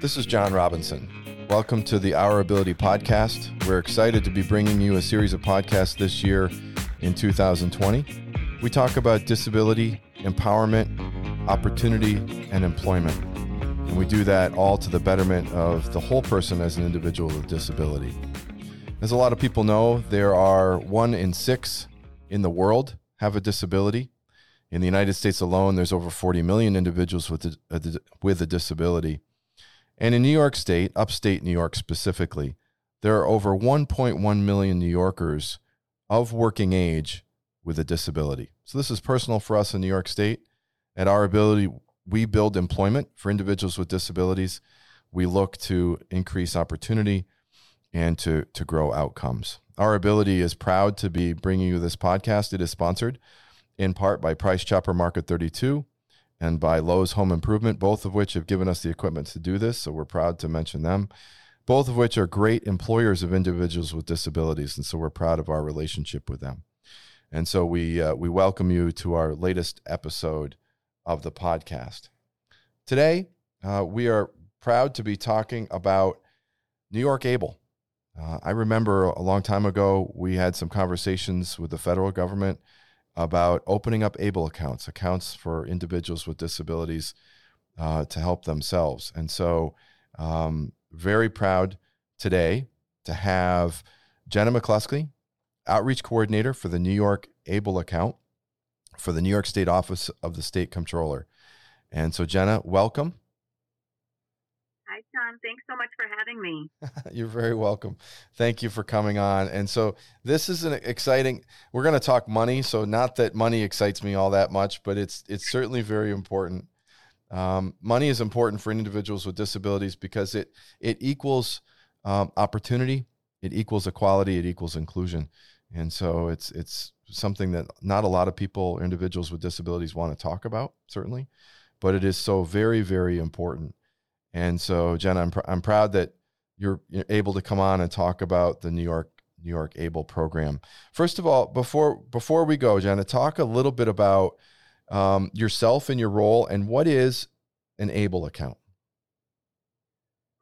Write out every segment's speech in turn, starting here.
This is John Robinson. Welcome to the Our Ability podcast. We're excited to be bringing you a series of podcasts this year in 2020. We talk about disability, empowerment, opportunity, and employment. And we do that all to the betterment of the whole person as an individual with disability. As a lot of people know, there are one in six in the world have a disability. In the United States alone, there's over 40 million individuals with a, with a disability. And in New York State, upstate New York specifically, there are over 1.1 million New Yorkers of working age with a disability. So this is personal for us in New York State. At our ability, we build employment for individuals with disabilities. We look to increase opportunity and to, to grow outcomes. Our ability is proud to be bringing you this podcast. It is sponsored in part by Price Chopper Market 32 and by Lowe's Home Improvement, both of which have given us the equipment to do this. So we're proud to mention them, both of which are great employers of individuals with disabilities. And so we're proud of our relationship with them. And so we, uh, we welcome you to our latest episode of the podcast. Today, uh, we are proud to be talking about New York Able. Uh, I remember a long time ago, we had some conversations with the federal government about opening up ABLE accounts, accounts for individuals with disabilities uh, to help themselves. And so, um, very proud today to have Jenna McCluskey, outreach coordinator for the New York ABLE account for the New York State Office of the State Comptroller. And so, Jenna, welcome. John. Thanks so much for having me. You're very welcome. Thank you for coming on. And so this is an exciting. We're going to talk money. So not that money excites me all that much, but it's it's certainly very important. Um, money is important for individuals with disabilities because it it equals um, opportunity, it equals equality, it equals inclusion, and so it's it's something that not a lot of people, individuals with disabilities, want to talk about. Certainly, but it is so very very important. And so, Jenna, I'm, pr- I'm proud that you're, you're able to come on and talk about the New York New York Able program. First of all, before before we go, Jenna, talk a little bit about um, yourself and your role, and what is an Able account.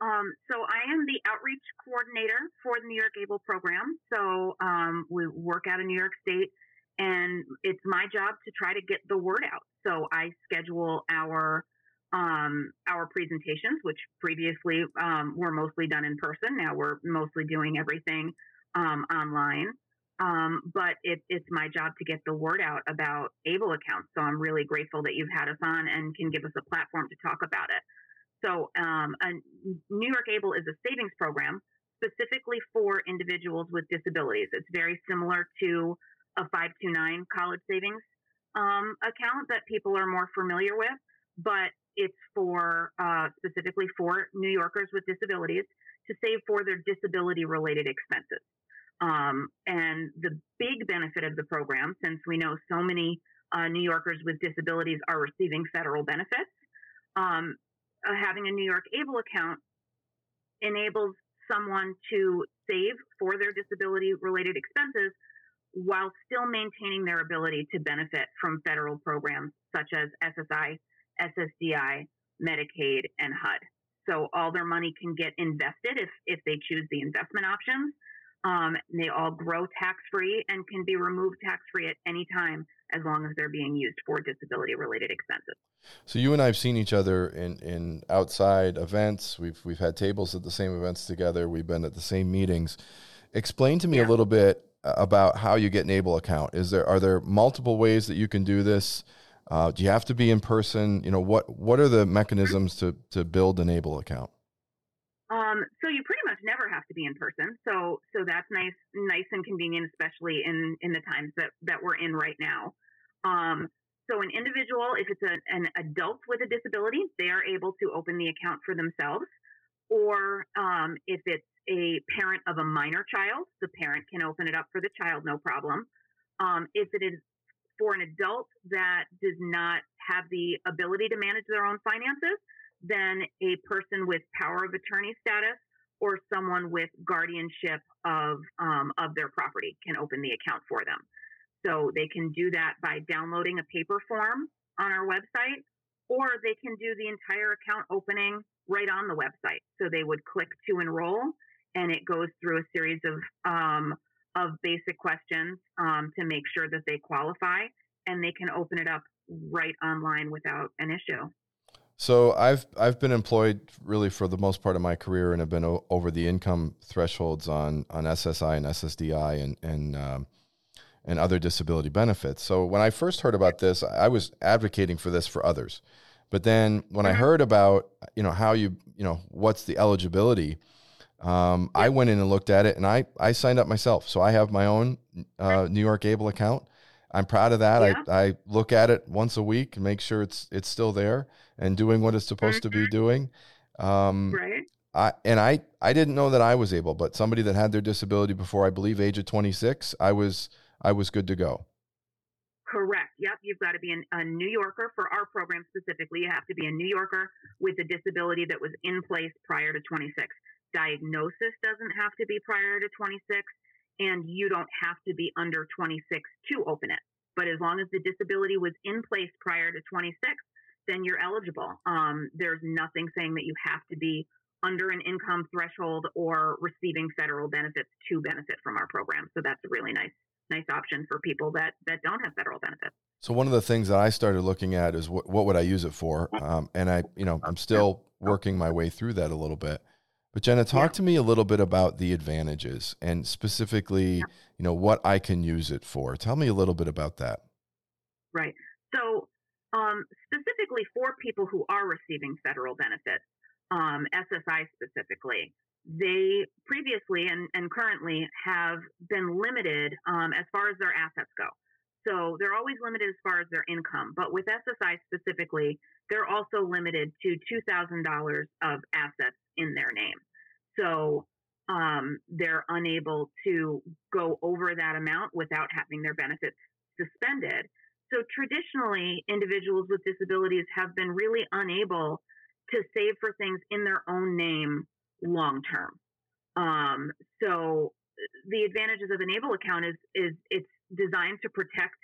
Um, so I am the outreach coordinator for the New York Able program. So um, we work out of New York State, and it's my job to try to get the word out. So I schedule our um, our presentations, which previously um, were mostly done in person. Now we're mostly doing everything um, online. Um, but it, it's my job to get the word out about ABLE accounts. So I'm really grateful that you've had us on and can give us a platform to talk about it. So um, New York ABLE is a savings program specifically for individuals with disabilities. It's very similar to a 529 college savings um, account that people are more familiar with, but it's for uh, specifically for New Yorkers with disabilities to save for their disability related expenses. Um, and the big benefit of the program, since we know so many uh, New Yorkers with disabilities are receiving federal benefits, um, uh, having a New York ABLE account enables someone to save for their disability related expenses while still maintaining their ability to benefit from federal programs such as SSI SSDI, Medicaid, and HUD. So all their money can get invested if, if they choose the investment options. Um, they all grow tax free and can be removed tax free at any time as long as they're being used for disability related expenses. So you and I have seen each other in, in outside events. We've we've had tables at the same events together. We've been at the same meetings. Explain to me yeah. a little bit about how you get an able account. Is there are there multiple ways that you can do this? Uh, do you have to be in person? You know, what what are the mechanisms to to build an Able account? Um, so you pretty much never have to be in person. So so that's nice nice and convenient, especially in in the times that that we're in right now. Um, so an individual, if it's a, an adult with a disability, they are able to open the account for themselves. Or um, if it's a parent of a minor child, the parent can open it up for the child, no problem. Um, if it is for an adult that does not have the ability to manage their own finances, then a person with power of attorney status or someone with guardianship of um, of their property can open the account for them. So they can do that by downloading a paper form on our website, or they can do the entire account opening right on the website. So they would click to enroll, and it goes through a series of um, of basic questions um, to make sure that they qualify, and they can open it up right online without an issue. So I've I've been employed really for the most part of my career, and have been o- over the income thresholds on on SSI and SSDI and and um, and other disability benefits. So when I first heard about this, I was advocating for this for others. But then when I mm-hmm. heard about you know how you you know what's the eligibility, um, I went in and looked at it, and I I signed up myself. So I have my own uh, New York Able account. I'm proud of that. Yeah. I, I look at it once a week and make sure it's it's still there and doing what it's supposed mm-hmm. to be mm-hmm. doing. Um, right. I, and I, I didn't know that I was able, but somebody that had their disability before I believe age of 26, I was I was good to go. Correct. Yep. You've got to be an, a New Yorker for our program specifically. You have to be a New Yorker with a disability that was in place prior to 26. Diagnosis doesn't have to be prior to 26, and you don't have to be under 26 to open it. But as long as the disability was in place prior to 26, then you're eligible. Um, there's nothing saying that you have to be under an income threshold or receiving federal benefits to benefit from our program. So that's a really nice nice option for people that that don't have federal benefits. So one of the things that I started looking at is what what would I use it for, um, and I you know I'm still working my way through that a little bit. But Jenna, talk yeah. to me a little bit about the advantages and specifically, yeah. you know, what I can use it for. Tell me a little bit about that. Right. So um, specifically for people who are receiving federal benefits, um, SSI specifically, they previously and, and currently have been limited um, as far as their assets go. So they're always limited as far as their income. But with SSI specifically, they're also limited to $2,000 of assets in their name. So um, they're unable to go over that amount without having their benefits suspended. So traditionally, individuals with disabilities have been really unable to save for things in their own name long term. Um, so the advantages of an able account is is it's designed to protect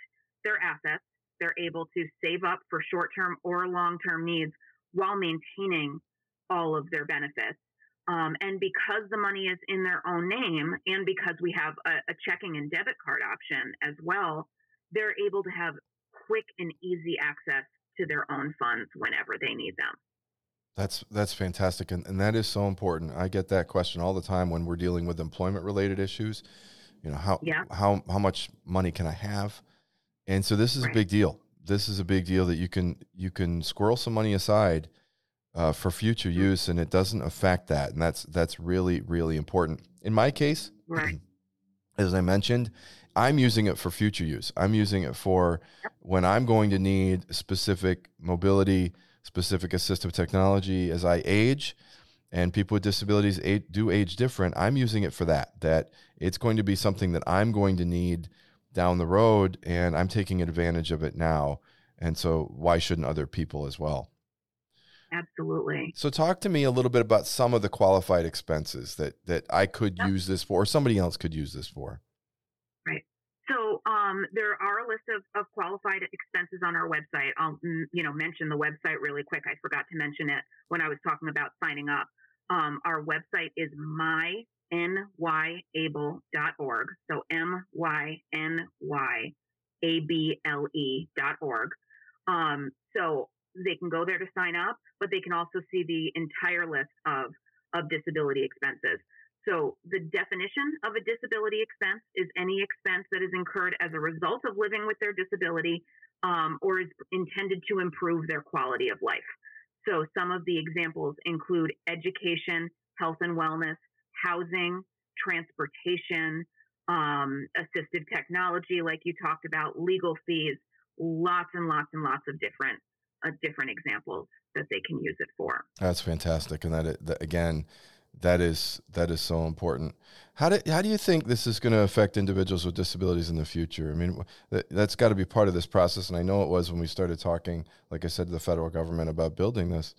their assets. They're able to save up for short term or long term needs while maintaining all of their benefits. Um, and because the money is in their own name, and because we have a, a checking and debit card option as well, they're able to have quick and easy access to their own funds whenever they need them. That's that's fantastic, and, and that is so important. I get that question all the time when we're dealing with employment related issues. You know how yeah. how how much money can I have? And so this is right. a big deal. This is a big deal that you can you can squirrel some money aside uh, for future mm-hmm. use, and it doesn't affect that. And that's that's really really important. In my case, right. as I mentioned, I'm using it for future use. I'm using it for when I'm going to need specific mobility, specific assistive technology as I age, and people with disabilities do age different. I'm using it for that. That it's going to be something that I'm going to need down the road, and I'm taking advantage of it now. And so, why shouldn't other people as well? Absolutely. So, talk to me a little bit about some of the qualified expenses that that I could yep. use this for, or somebody else could use this for. Right. So um, there are a list of, of qualified expenses on our website. I'll mm, you know mention the website really quick. I forgot to mention it when I was talking about signing up. Um, our website is mynYable.org. So M Y N Y A B L E dot org. Um, so they can go there to sign up, but they can also see the entire list of of disability expenses. So, the definition of a disability expense is any expense that is incurred as a result of living with their disability um, or is intended to improve their quality of life. So, some of the examples include education, health and wellness, housing, transportation, um, assistive technology, like you talked about, legal fees, lots and lots and lots of different different examples that they can use it for. That's fantastic, and that, that again that is that is so important. How do how do you think this is going to affect individuals with disabilities in the future? I mean, that, has got to be part of this process, and I know it was when we started talking, like I said, to the federal government about building this.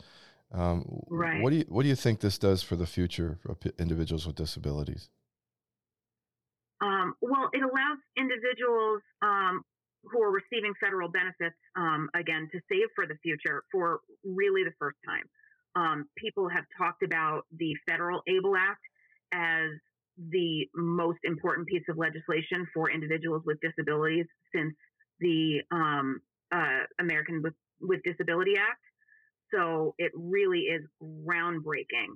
Um, right. What do you what do you think this does for the future of individuals with disabilities? Um, well, it allows individuals um, who are receiving federal benefits, um, again, to save for the future for really the first time. um, people have talked about the Federal ABLE Act as the most important piece of legislation for individuals with disabilities since the um, uh, American with, with Disability Act. So it really is groundbreaking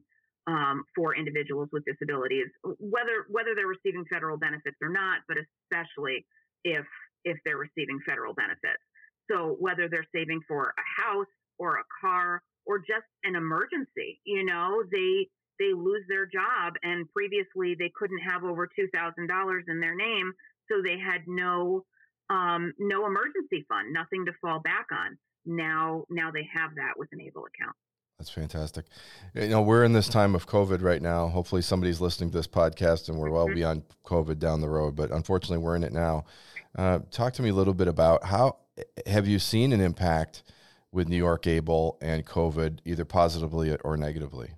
um, for individuals with disabilities, whether whether they're receiving federal benefits or not, but especially if if they're receiving federal benefits. So whether they're saving for a house or a car or just an emergency, you know, they they lose their job and previously they couldn't have over $2,000 in their name, so they had no um, no emergency fund, nothing to fall back on. Now now they have that with an ABLE account. That's fantastic. You know, we're in this time of COVID right now. Hopefully, somebody's listening to this podcast and we're well mm-hmm. beyond COVID down the road, but unfortunately, we're in it now. Uh, talk to me a little bit about how have you seen an impact with New York Able and COVID, either positively or negatively?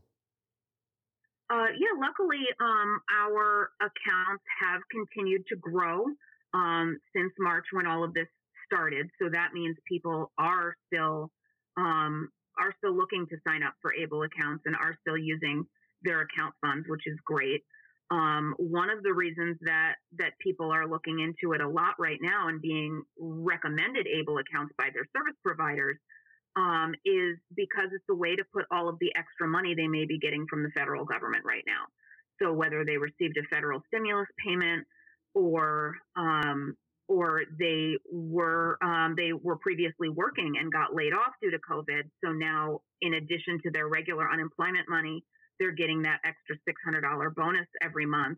Uh, yeah, luckily, um, our accounts have continued to grow um, since March when all of this started. So that means people are still um, are still looking to sign up for ABLE accounts and are still using their account funds, which is great. Um, one of the reasons that that people are looking into it a lot right now and being recommended ABLE accounts by their service providers um, is because it's a way to put all of the extra money they may be getting from the federal government right now. So whether they received a federal stimulus payment or um, or they were um, they were previously working and got laid off due to COVID. So now, in addition to their regular unemployment money, they're getting that extra six hundred dollar bonus every month.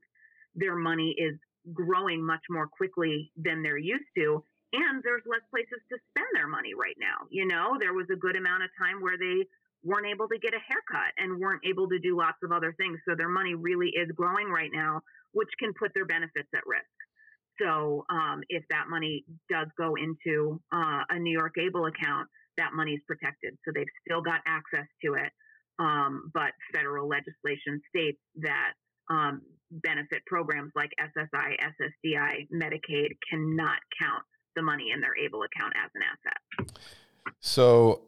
Their money is growing much more quickly than they're used to, and there's less places to spend their money right now. You know, there was a good amount of time where they weren't able to get a haircut and weren't able to do lots of other things. So their money really is growing right now, which can put their benefits at risk. So um, if that money does go into uh, a New York Able account, that money is protected. So they've still got access to it. Um, but federal legislation states that um, benefit programs like SSI, SSDI, Medicaid cannot count the money in their Able account as an asset. So,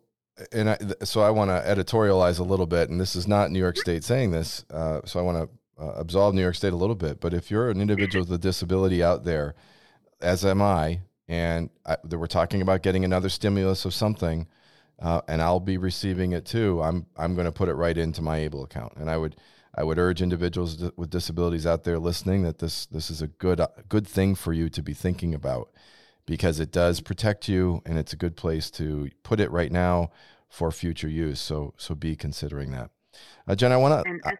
and I, so I want to editorialize a little bit, and this is not New York State saying this. Uh, so I want to uh, absolve New York State a little bit. But if you're an individual with a disability out there, as am I, and I, we're talking about getting another stimulus of something, uh, and I'll be receiving it too. I'm I'm going to put it right into my Able account, and I would I would urge individuals with disabilities out there listening that this this is a good uh, good thing for you to be thinking about because it does protect you, and it's a good place to put it right now for future use. So so be considering that. Uh, Jen, I want to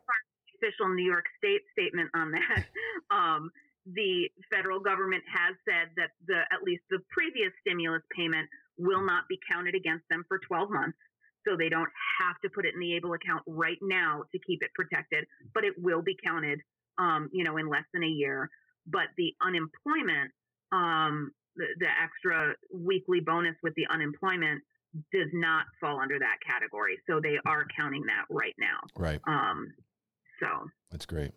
official New York State statement on that. Um, the federal government has said that the at least the previous stimulus payment will not be counted against them for 12 months. So they don't have to put it in the ABLE account right now to keep it protected, but it will be counted, um, you know, in less than a year. But the unemployment, um, the, the extra weekly bonus with the unemployment does not fall under that category. So they are counting that right now. Right. Um, so that's great,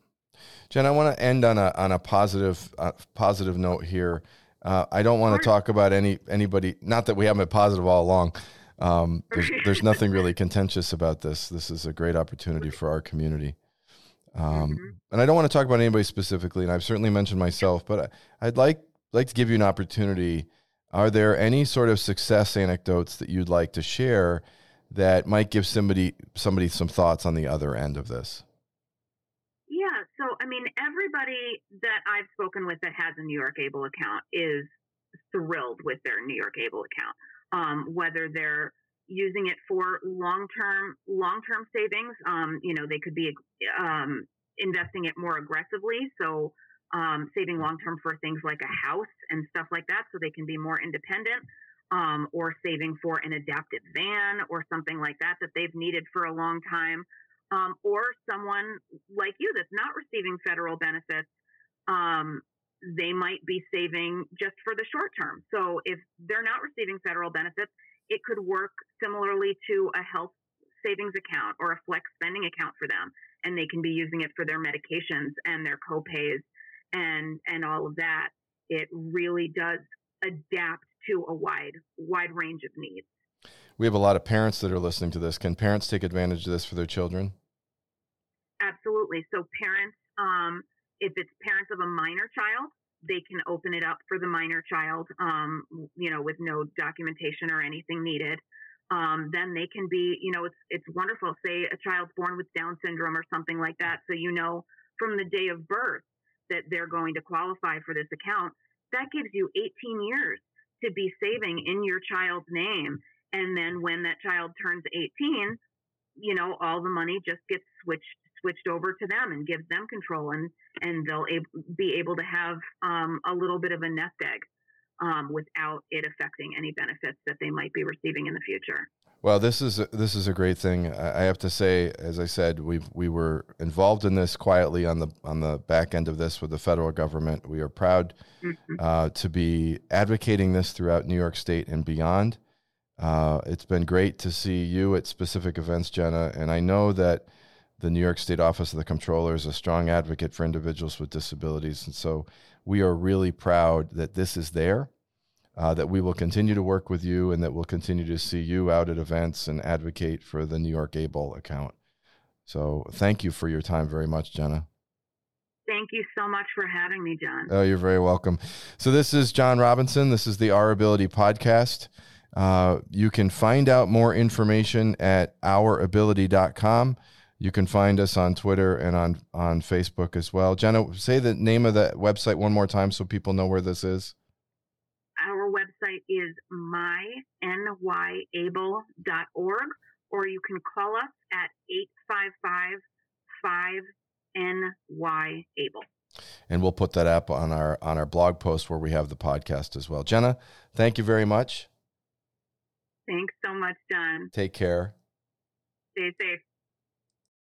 Jen. I want to end on a on a positive uh, positive note here. Uh, I don't want to talk about any anybody. Not that we haven't been positive all along. Um, there's, there's nothing really contentious about this. This is a great opportunity for our community. Um, mm-hmm. And I don't want to talk about anybody specifically, and I've certainly mentioned myself, but I, I'd like like to give you an opportunity. Are there any sort of success anecdotes that you'd like to share that might give somebody somebody some thoughts on the other end of this? So, I mean, everybody that I've spoken with that has a New York Able account is thrilled with their New York Able account, um, whether they're using it for long-term long-term savings. Um, you know, they could be um, investing it more aggressively, so um, saving long-term for things like a house and stuff like that, so they can be more independent. Um, or saving for an adapted van or something like that that they've needed for a long time um, or someone like you that's not receiving federal benefits, um, they might be saving just for the short term. So if they're not receiving federal benefits, it could work similarly to a health savings account or a flex spending account for them, and they can be using it for their medications and their copays and and all of that. It really does adapt to a wide wide range of needs. We have a lot of parents that are listening to this. Can parents take advantage of this for their children? Absolutely. So parents, um, if it's parents of a minor child, they can open it up for the minor child, um, you know, with no documentation or anything needed. Um, then they can be, you know, it's it's wonderful. Say a child's born with Down syndrome or something like that, so you know from the day of birth that they're going to qualify for this account. That gives you 18 years to be saving in your child's name, and then when that child turns 18, you know, all the money just gets switched switched over to them and gives them control and and they'll ab- be able to have um, a little bit of a nest egg um, without it affecting any benefits that they might be receiving in the future. Well, this is a, this is a great thing. I have to say, as I said, we we were involved in this quietly on the on the back end of this with the federal government. We are proud mm-hmm. uh, to be advocating this throughout New York State and beyond. Uh, it's been great to see you at specific events, Jenna, and I know that the New York State Office of the Comptroller is a strong advocate for individuals with disabilities. And so we are really proud that this is there, uh, that we will continue to work with you, and that we'll continue to see you out at events and advocate for the New York Able account. So thank you for your time very much, Jenna. Thank you so much for having me, John. Oh, you're very welcome. So this is John Robinson. This is the Our Ability podcast. Uh, you can find out more information at ourability.com. You can find us on Twitter and on on Facebook as well. Jenna, say the name of the website one more time so people know where this is. Our website is mynYable.org, or you can call us at 855 5NY-ABLE. And we'll put that up on our on our blog post where we have the podcast as well. Jenna, thank you very much. Thanks so much, John. Take care. Stay safe.